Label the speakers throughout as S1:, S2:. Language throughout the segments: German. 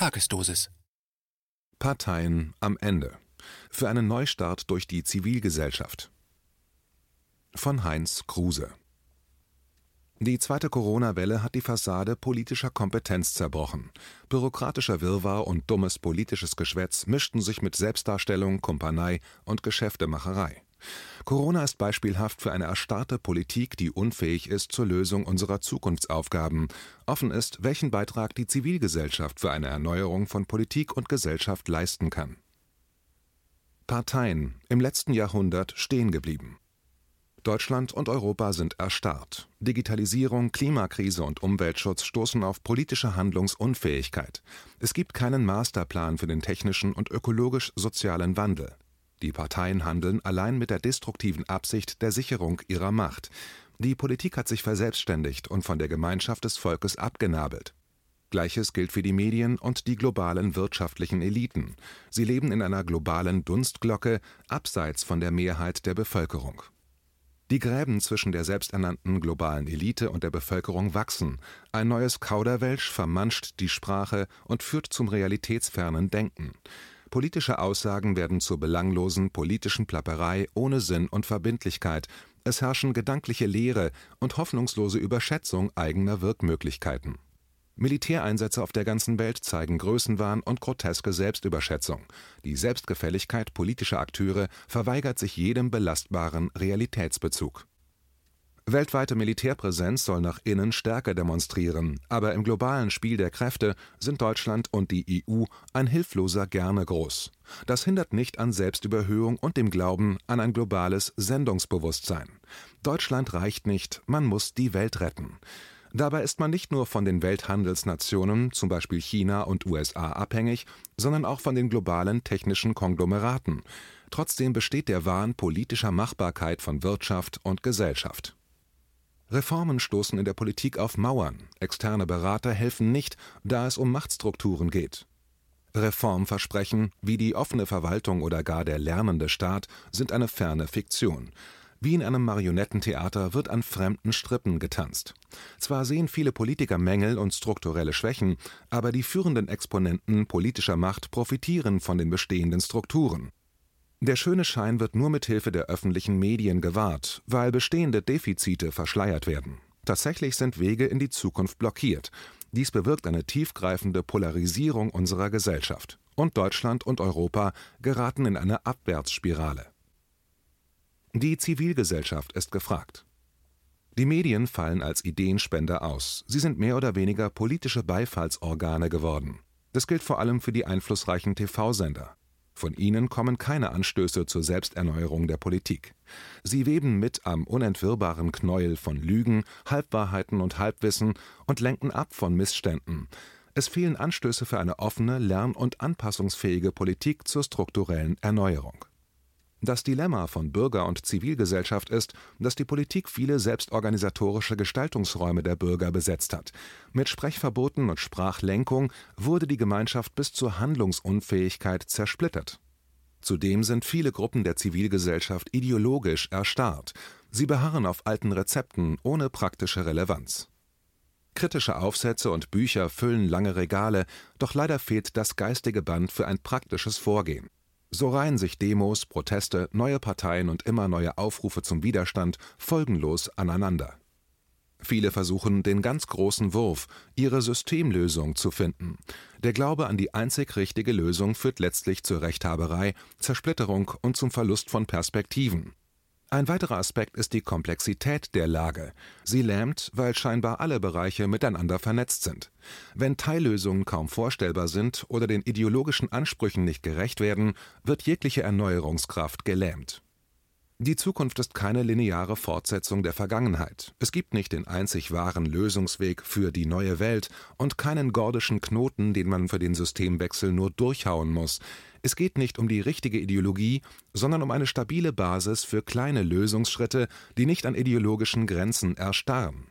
S1: Tagesdosis.
S2: Parteien am Ende. Für einen Neustart durch die Zivilgesellschaft. Von Heinz Kruse. Die zweite Corona-Welle hat die Fassade politischer Kompetenz zerbrochen. Bürokratischer Wirrwarr und dummes politisches Geschwätz mischten sich mit Selbstdarstellung, Kumpanei und Geschäftemacherei. Corona ist beispielhaft für eine erstarrte Politik, die unfähig ist zur Lösung unserer Zukunftsaufgaben. Offen ist, welchen Beitrag die Zivilgesellschaft für eine Erneuerung von Politik und Gesellschaft leisten kann. Parteien im letzten Jahrhundert stehen geblieben. Deutschland und Europa sind erstarrt. Digitalisierung, Klimakrise und Umweltschutz stoßen auf politische Handlungsunfähigkeit. Es gibt keinen Masterplan für den technischen und ökologisch-sozialen Wandel. Die Parteien handeln allein mit der destruktiven Absicht der Sicherung ihrer Macht. Die Politik hat sich verselbstständigt und von der Gemeinschaft des Volkes abgenabelt. Gleiches gilt für die Medien und die globalen wirtschaftlichen Eliten. Sie leben in einer globalen Dunstglocke, abseits von der Mehrheit der Bevölkerung. Die Gräben zwischen der selbsternannten globalen Elite und der Bevölkerung wachsen. Ein neues Kauderwelsch vermanscht die Sprache und führt zum realitätsfernen Denken. Politische Aussagen werden zur belanglosen politischen Plapperei ohne Sinn und Verbindlichkeit. Es herrschen gedankliche Leere und hoffnungslose Überschätzung eigener Wirkmöglichkeiten. Militäreinsätze auf der ganzen Welt zeigen Größenwahn und groteske Selbstüberschätzung. Die Selbstgefälligkeit politischer Akteure verweigert sich jedem belastbaren Realitätsbezug. Weltweite Militärpräsenz soll nach innen Stärke demonstrieren, aber im globalen Spiel der Kräfte sind Deutschland und die EU ein hilfloser Gerne groß. Das hindert nicht an Selbstüberhöhung und dem Glauben an ein globales Sendungsbewusstsein. Deutschland reicht nicht, man muss die Welt retten. Dabei ist man nicht nur von den Welthandelsnationen, zum Beispiel China und USA, abhängig, sondern auch von den globalen technischen Konglomeraten. Trotzdem besteht der Wahn politischer Machbarkeit von Wirtschaft und Gesellschaft. Reformen stoßen in der Politik auf Mauern, externe Berater helfen nicht, da es um Machtstrukturen geht. Reformversprechen wie die offene Verwaltung oder gar der lernende Staat sind eine ferne Fiktion. Wie in einem Marionettentheater wird an fremden Strippen getanzt. Zwar sehen viele Politiker Mängel und strukturelle Schwächen, aber die führenden Exponenten politischer Macht profitieren von den bestehenden Strukturen. Der schöne Schein wird nur mit Hilfe der öffentlichen Medien gewahrt, weil bestehende Defizite verschleiert werden. Tatsächlich sind Wege in die Zukunft blockiert. Dies bewirkt eine tiefgreifende Polarisierung unserer Gesellschaft. Und Deutschland und Europa geraten in eine Abwärtsspirale. Die Zivilgesellschaft ist gefragt. Die Medien fallen als Ideenspender aus. Sie sind mehr oder weniger politische Beifallsorgane geworden. Das gilt vor allem für die einflussreichen TV-Sender. Von ihnen kommen keine Anstöße zur Selbsterneuerung der Politik. Sie weben mit am unentwirrbaren Knäuel von Lügen, Halbwahrheiten und Halbwissen und lenken ab von Missständen. Es fehlen Anstöße für eine offene, lern- und anpassungsfähige Politik zur strukturellen Erneuerung. Das Dilemma von Bürger und Zivilgesellschaft ist, dass die Politik viele selbstorganisatorische Gestaltungsräume der Bürger besetzt hat. Mit Sprechverboten und Sprachlenkung wurde die Gemeinschaft bis zur Handlungsunfähigkeit zersplittert. Zudem sind viele Gruppen der Zivilgesellschaft ideologisch erstarrt. Sie beharren auf alten Rezepten ohne praktische Relevanz. Kritische Aufsätze und Bücher füllen lange Regale, doch leider fehlt das geistige Band für ein praktisches Vorgehen. So reihen sich Demos, Proteste, neue Parteien und immer neue Aufrufe zum Widerstand folgenlos aneinander. Viele versuchen den ganz großen Wurf, ihre Systemlösung zu finden. Der Glaube an die einzig richtige Lösung führt letztlich zur Rechthaberei, Zersplitterung und zum Verlust von Perspektiven. Ein weiterer Aspekt ist die Komplexität der Lage. Sie lähmt, weil scheinbar alle Bereiche miteinander vernetzt sind. Wenn Teillösungen kaum vorstellbar sind oder den ideologischen Ansprüchen nicht gerecht werden, wird jegliche Erneuerungskraft gelähmt. Die Zukunft ist keine lineare Fortsetzung der Vergangenheit. Es gibt nicht den einzig wahren Lösungsweg für die neue Welt und keinen gordischen Knoten, den man für den Systemwechsel nur durchhauen muss. Es geht nicht um die richtige Ideologie, sondern um eine stabile Basis für kleine Lösungsschritte, die nicht an ideologischen Grenzen erstarren.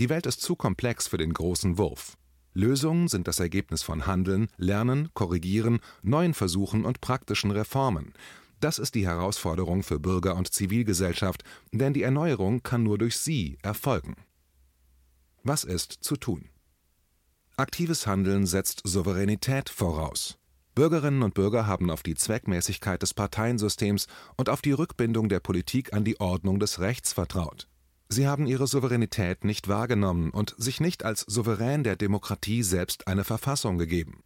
S2: Die Welt ist zu komplex für den großen Wurf. Lösungen sind das Ergebnis von Handeln, Lernen, Korrigieren, neuen Versuchen und praktischen Reformen. Das ist die Herausforderung für Bürger und Zivilgesellschaft, denn die Erneuerung kann nur durch sie erfolgen. Was ist zu tun? Aktives Handeln setzt Souveränität voraus. Bürgerinnen und Bürger haben auf die Zweckmäßigkeit des Parteiensystems und auf die Rückbindung der Politik an die Ordnung des Rechts vertraut. Sie haben ihre Souveränität nicht wahrgenommen und sich nicht als Souverän der Demokratie selbst eine Verfassung gegeben.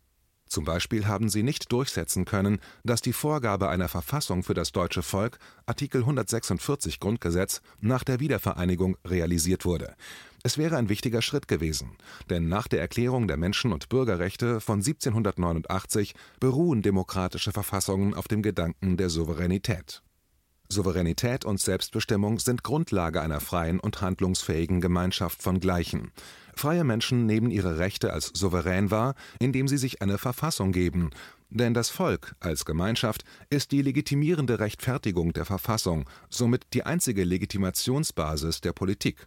S2: Zum Beispiel haben sie nicht durchsetzen können, dass die Vorgabe einer Verfassung für das deutsche Volk (Artikel 146 Grundgesetz) nach der Wiedervereinigung realisiert wurde. Es wäre ein wichtiger Schritt gewesen, denn nach der Erklärung der Menschen und Bürgerrechte von 1789 beruhen demokratische Verfassungen auf dem Gedanken der Souveränität. Souveränität und Selbstbestimmung sind Grundlage einer freien und handlungsfähigen Gemeinschaft von Gleichen. Freie Menschen nehmen ihre Rechte als souverän wahr, indem sie sich eine Verfassung geben, denn das Volk als Gemeinschaft ist die legitimierende Rechtfertigung der Verfassung, somit die einzige Legitimationsbasis der Politik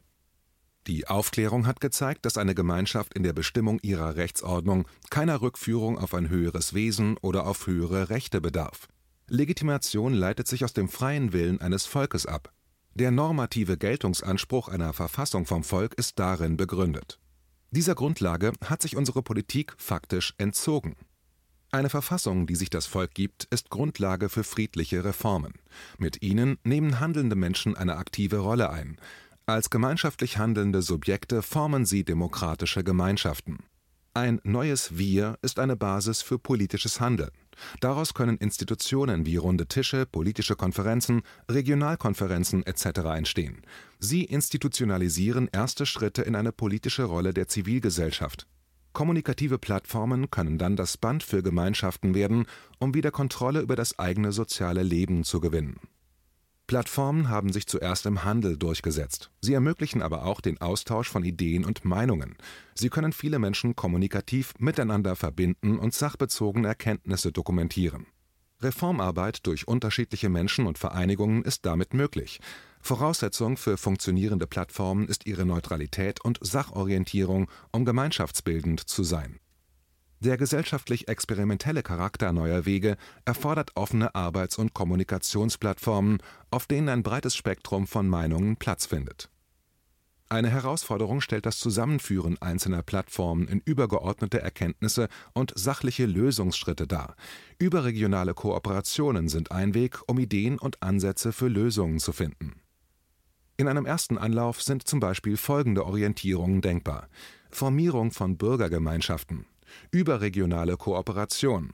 S2: die Aufklärung hat gezeigt, dass eine Gemeinschaft in der Bestimmung ihrer Rechtsordnung keiner Rückführung auf ein höheres Wesen oder auf höhere Rechte bedarf. Legitimation leitet sich aus dem freien Willen eines Volkes ab. Der normative Geltungsanspruch einer Verfassung vom Volk ist darin begründet. Dieser Grundlage hat sich unsere Politik faktisch entzogen. Eine Verfassung, die sich das Volk gibt, ist Grundlage für friedliche Reformen. Mit ihnen nehmen handelnde Menschen eine aktive Rolle ein, als gemeinschaftlich handelnde Subjekte formen sie demokratische Gemeinschaften. Ein neues Wir ist eine Basis für politisches Handeln. Daraus können Institutionen wie runde Tische, politische Konferenzen, Regionalkonferenzen etc. entstehen. Sie institutionalisieren erste Schritte in eine politische Rolle der Zivilgesellschaft. Kommunikative Plattformen können dann das Band für Gemeinschaften werden, um wieder Kontrolle über das eigene soziale Leben zu gewinnen Plattformen haben sich zuerst im Handel durchgesetzt. Sie ermöglichen aber auch den Austausch von Ideen und Meinungen. Sie können viele Menschen kommunikativ miteinander verbinden und sachbezogene Erkenntnisse dokumentieren. Reformarbeit durch unterschiedliche Menschen und Vereinigungen ist damit möglich. Voraussetzung für funktionierende Plattformen ist ihre Neutralität und Sachorientierung, um gemeinschaftsbildend zu sein der gesellschaftlich-experimentelle Charakter neuer Wege erfordert offene Arbeits und Kommunikationsplattformen, auf denen ein breites Spektrum von Meinungen Platz findet. Eine Herausforderung stellt das Zusammenführen einzelner Plattformen in übergeordnete Erkenntnisse und sachliche Lösungsschritte dar. Überregionale Kooperationen sind ein Weg, um Ideen und Ansätze für Lösungen zu finden. In einem ersten Anlauf sind zum Beispiel folgende Orientierungen denkbar: Formierung von Bürgergemeinschaften überregionale Kooperation,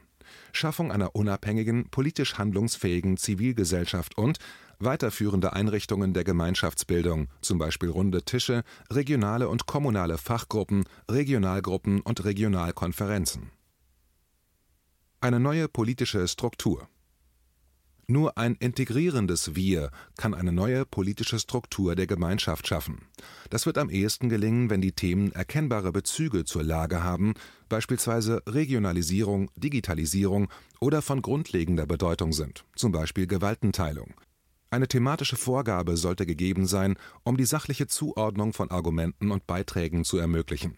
S2: Schaffung einer unabhängigen, politisch handlungsfähigen Zivilgesellschaft und weiterführende Einrichtungen der Gemeinschaftsbildung, zum Beispiel runde Tische, regionale und kommunale Fachgruppen, Regionalgruppen und Regionalkonferenzen. Eine neue politische Struktur nur ein integrierendes Wir kann eine neue politische Struktur der Gemeinschaft schaffen. Das wird am ehesten gelingen, wenn die Themen erkennbare Bezüge zur Lage haben, beispielsweise Regionalisierung, Digitalisierung oder von grundlegender Bedeutung sind, zum Beispiel Gewaltenteilung. Eine thematische Vorgabe sollte gegeben sein, um die sachliche Zuordnung von Argumenten und Beiträgen zu ermöglichen.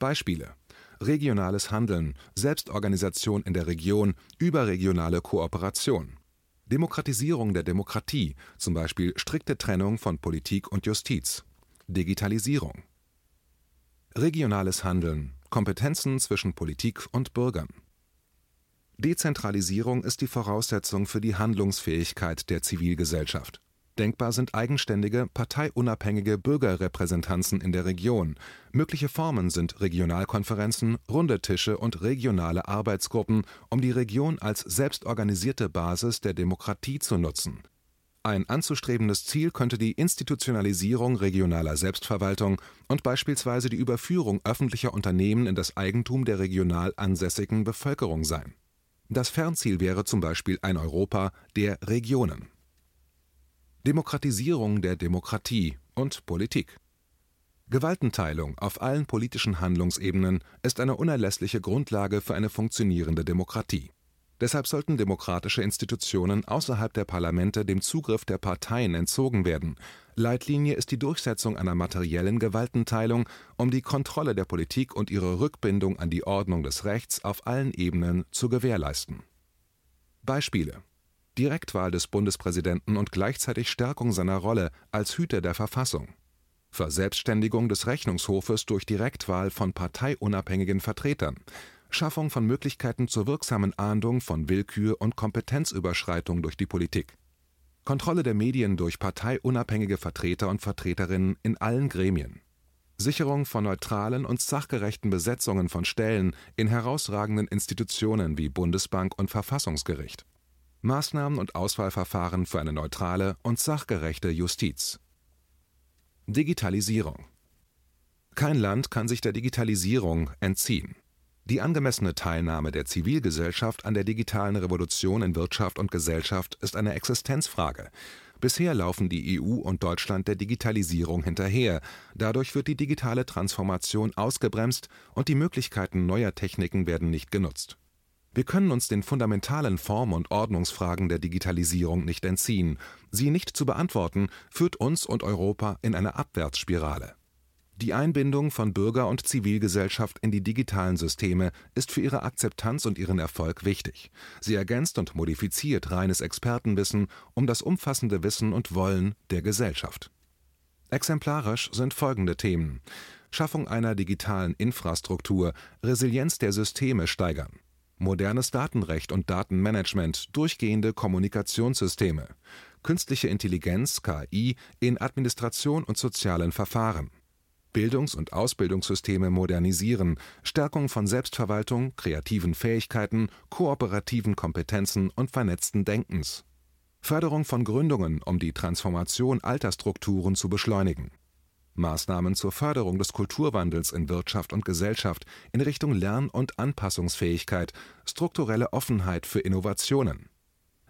S2: Beispiele Regionales Handeln, Selbstorganisation in der Region, überregionale Kooperation. Demokratisierung der Demokratie, zum Beispiel strikte Trennung von Politik und Justiz, Digitalisierung, regionales Handeln, Kompetenzen zwischen Politik und Bürgern. Dezentralisierung ist die Voraussetzung für die Handlungsfähigkeit der Zivilgesellschaft Denkbar sind eigenständige, parteiunabhängige Bürgerrepräsentanzen in der Region. Mögliche Formen sind Regionalkonferenzen, Runde Tische und regionale Arbeitsgruppen, um die Region als selbstorganisierte Basis der Demokratie zu nutzen. Ein anzustrebendes Ziel könnte die Institutionalisierung regionaler Selbstverwaltung und beispielsweise die Überführung öffentlicher Unternehmen in das Eigentum der regional ansässigen Bevölkerung sein. Das Fernziel wäre zum Beispiel ein Europa der Regionen Demokratisierung der Demokratie und Politik. Gewaltenteilung auf allen politischen Handlungsebenen ist eine unerlässliche Grundlage für eine funktionierende Demokratie. Deshalb sollten demokratische Institutionen außerhalb der Parlamente dem Zugriff der Parteien entzogen werden. Leitlinie ist die Durchsetzung einer materiellen Gewaltenteilung, um die Kontrolle der Politik und ihre Rückbindung an die Ordnung des Rechts auf allen Ebenen zu gewährleisten. Beispiele Direktwahl des Bundespräsidenten und gleichzeitig Stärkung seiner Rolle als Hüter der Verfassung. Verselbstständigung des Rechnungshofes durch Direktwahl von parteiunabhängigen Vertretern, Schaffung von Möglichkeiten zur wirksamen Ahndung von Willkür und Kompetenzüberschreitung durch die Politik, Kontrolle der Medien durch parteiunabhängige Vertreter und Vertreterinnen in allen Gremien, Sicherung von neutralen und sachgerechten Besetzungen von Stellen in herausragenden Institutionen wie Bundesbank und Verfassungsgericht, Maßnahmen und Auswahlverfahren für eine neutrale und sachgerechte Justiz. Digitalisierung Kein Land kann sich der Digitalisierung entziehen. Die angemessene Teilnahme der Zivilgesellschaft an der digitalen Revolution in Wirtschaft und Gesellschaft ist eine Existenzfrage. Bisher laufen die EU und Deutschland der Digitalisierung hinterher, dadurch wird die digitale Transformation ausgebremst und die Möglichkeiten neuer Techniken werden nicht genutzt. Wir können uns den fundamentalen Form und Ordnungsfragen der Digitalisierung nicht entziehen, sie nicht zu beantworten, führt uns und Europa in eine Abwärtsspirale. Die Einbindung von Bürger und Zivilgesellschaft in die digitalen Systeme ist für ihre Akzeptanz und ihren Erfolg wichtig. Sie ergänzt und modifiziert reines Expertenwissen um das umfassende Wissen und Wollen der Gesellschaft. Exemplarisch sind folgende Themen Schaffung einer digitalen Infrastruktur, Resilienz der Systeme steigern, modernes Datenrecht und Datenmanagement, durchgehende Kommunikationssysteme, künstliche Intelligenz KI in Administration und sozialen Verfahren Bildungs und Ausbildungssysteme modernisieren, Stärkung von Selbstverwaltung, kreativen Fähigkeiten, kooperativen Kompetenzen und vernetzten Denkens. Förderung von Gründungen, um die Transformation alter Strukturen zu beschleunigen. Maßnahmen zur Förderung des Kulturwandels in Wirtschaft und Gesellschaft in Richtung Lern und Anpassungsfähigkeit, strukturelle Offenheit für Innovationen.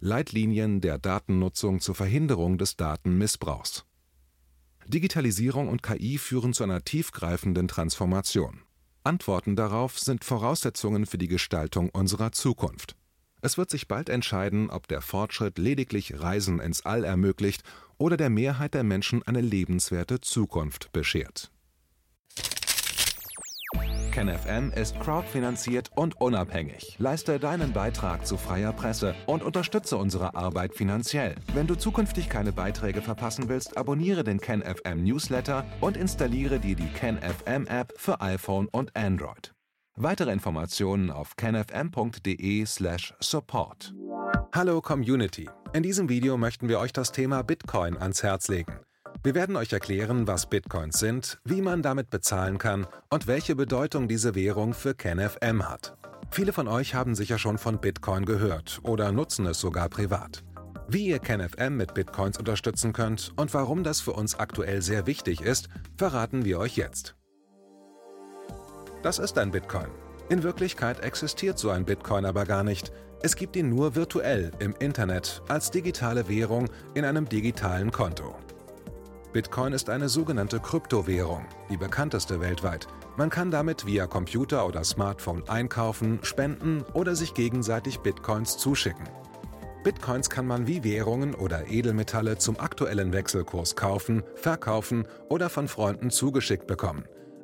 S2: Leitlinien der Datennutzung zur Verhinderung des Datenmissbrauchs Digitalisierung und KI führen zu einer tiefgreifenden Transformation. Antworten darauf sind Voraussetzungen für die Gestaltung unserer Zukunft. Es wird sich bald entscheiden, ob der Fortschritt lediglich Reisen ins All ermöglicht oder der Mehrheit der Menschen eine lebenswerte Zukunft beschert KenFM ist crowdfinanziert und unabhängig. Leiste deinen Beitrag zu freier Presse und unterstütze unsere Arbeit finanziell. Wenn du zukünftig keine Beiträge verpassen willst, abonniere den KenFM Newsletter und installiere dir die KenFM App für iPhone und Android. Weitere Informationen auf kenfm.de/support. Hallo Community. In diesem Video möchten wir euch das Thema Bitcoin ans Herz legen. Wir werden euch erklären, was Bitcoins sind, wie man damit bezahlen kann und welche Bedeutung diese Währung für KenFM hat. Viele von euch haben sicher schon von Bitcoin gehört oder nutzen es sogar privat. Wie ihr KenFM mit Bitcoins unterstützen könnt und warum das für uns aktuell sehr wichtig ist, verraten wir euch jetzt. Das ist ein Bitcoin. In Wirklichkeit existiert so ein Bitcoin aber gar nicht. Es gibt ihn nur virtuell im Internet als digitale Währung in einem digitalen Konto. Bitcoin ist eine sogenannte Kryptowährung, die bekannteste weltweit. Man kann damit via Computer oder Smartphone einkaufen, spenden oder sich gegenseitig Bitcoins zuschicken. Bitcoins kann man wie Währungen oder Edelmetalle zum aktuellen Wechselkurs kaufen, verkaufen oder von Freunden zugeschickt bekommen.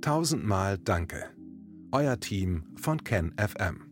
S2: tausendmal Danke. Euer Team von KenFM.